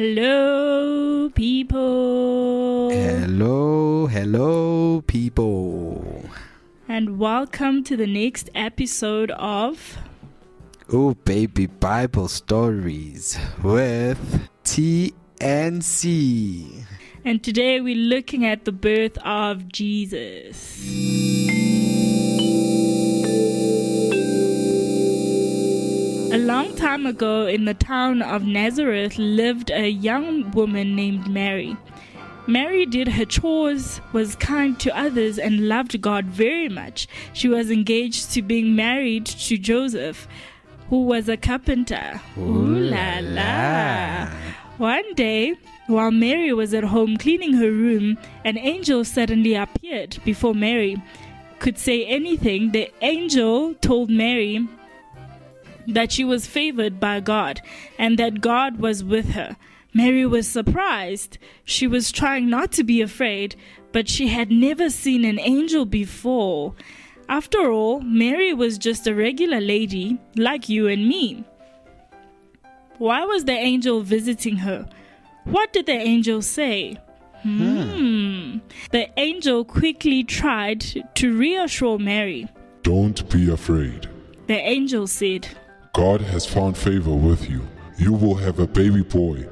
Hello, people. Hello, hello, people. And welcome to the next episode of Oh, baby Bible stories with TNC. And today we're looking at the birth of Jesus. A long time ago in the town of Nazareth lived a young woman named Mary. Mary did her chores, was kind to others, and loved God very much. She was engaged to being married to Joseph, who was a carpenter. Ooh la la. One day, while Mary was at home cleaning her room, an angel suddenly appeared before Mary could say anything. The angel told Mary that she was favored by God and that God was with her. Mary was surprised. She was trying not to be afraid, but she had never seen an angel before. After all, Mary was just a regular lady like you and me. Why was the angel visiting her? What did the angel say? Hmm. The angel quickly tried to reassure Mary. Don't be afraid. The angel said, God has found favor with you. You will have a baby boy,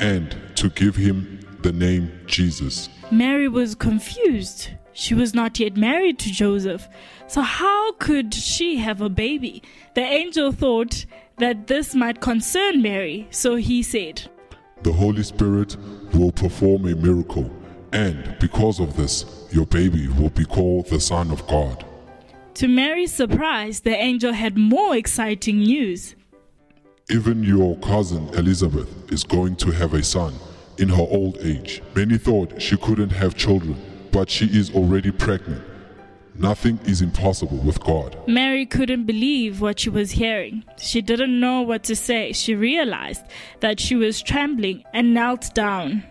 and to give him the name Jesus. Mary was confused. She was not yet married to Joseph. So, how could she have a baby? The angel thought that this might concern Mary, so he said, The Holy Spirit will perform a miracle, and because of this, your baby will be called the Son of God. To Mary's surprise, the angel had more exciting news. Even your cousin Elizabeth is going to have a son in her old age. Many thought she couldn't have children, but she is already pregnant. Nothing is impossible with God. Mary couldn't believe what she was hearing. She didn't know what to say. She realized that she was trembling and knelt down.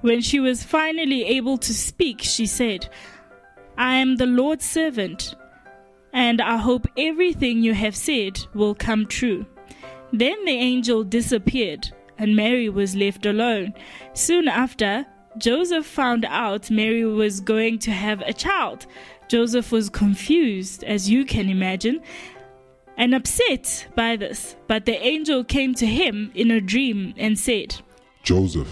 When she was finally able to speak, she said, I am the Lord's servant, and I hope everything you have said will come true. Then the angel disappeared, and Mary was left alone. Soon after, Joseph found out Mary was going to have a child. Joseph was confused, as you can imagine, and upset by this. But the angel came to him in a dream and said, Joseph,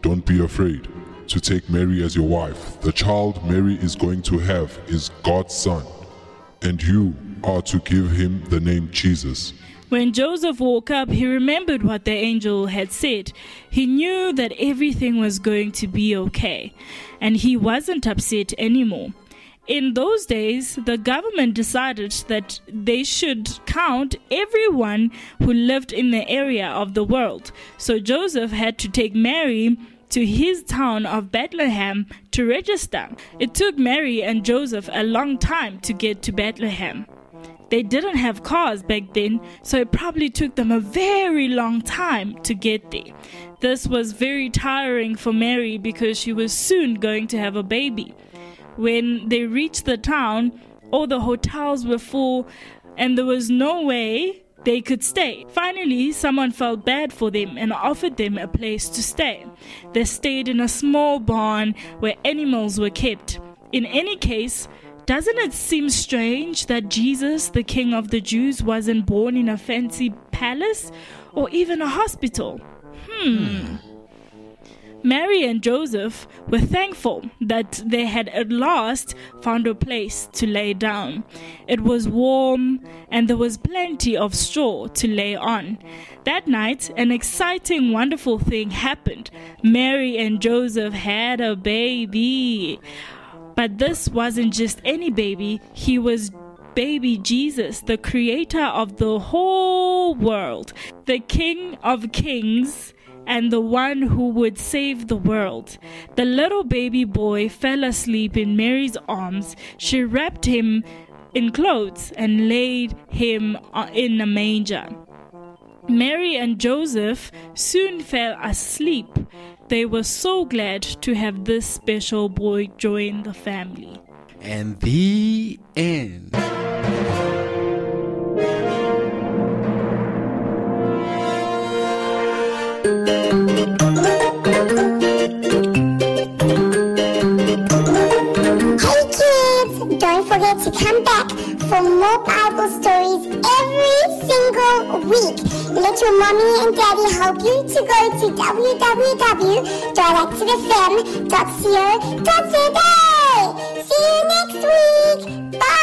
don't be afraid to take Mary as your wife. The child Mary is going to have is God's son, and you are to give him the name Jesus. When Joseph woke up, he remembered what the angel had said. He knew that everything was going to be okay, and he wasn't upset anymore. In those days, the government decided that they should count everyone who lived in the area of the world. So Joseph had to take Mary to his town of Bethlehem to register. It took Mary and Joseph a long time to get to Bethlehem. They didn't have cars back then, so it probably took them a very long time to get there. This was very tiring for Mary because she was soon going to have a baby. When they reached the town, all the hotels were full and there was no way they could stay. Finally, someone felt bad for them and offered them a place to stay. They stayed in a small barn where animals were kept. In any case, doesn't it seem strange that Jesus, the King of the Jews, wasn't born in a fancy palace or even a hospital? Hmm. Mary and Joseph were thankful that they had at last found a place to lay down. It was warm and there was plenty of straw to lay on. That night, an exciting, wonderful thing happened. Mary and Joseph had a baby. But this wasn't just any baby, he was baby Jesus, the creator of the whole world, the King of kings and the one who would save the world. The little baby boy fell asleep in Mary's arms. She wrapped him in clothes and laid him uh, in a manger. Mary and Joseph soon fell asleep. They were so glad to have this special boy join the family. And the end. week. Let your mommy and daddy help you to go to www.directtothefem.co.za. See you next week. Bye.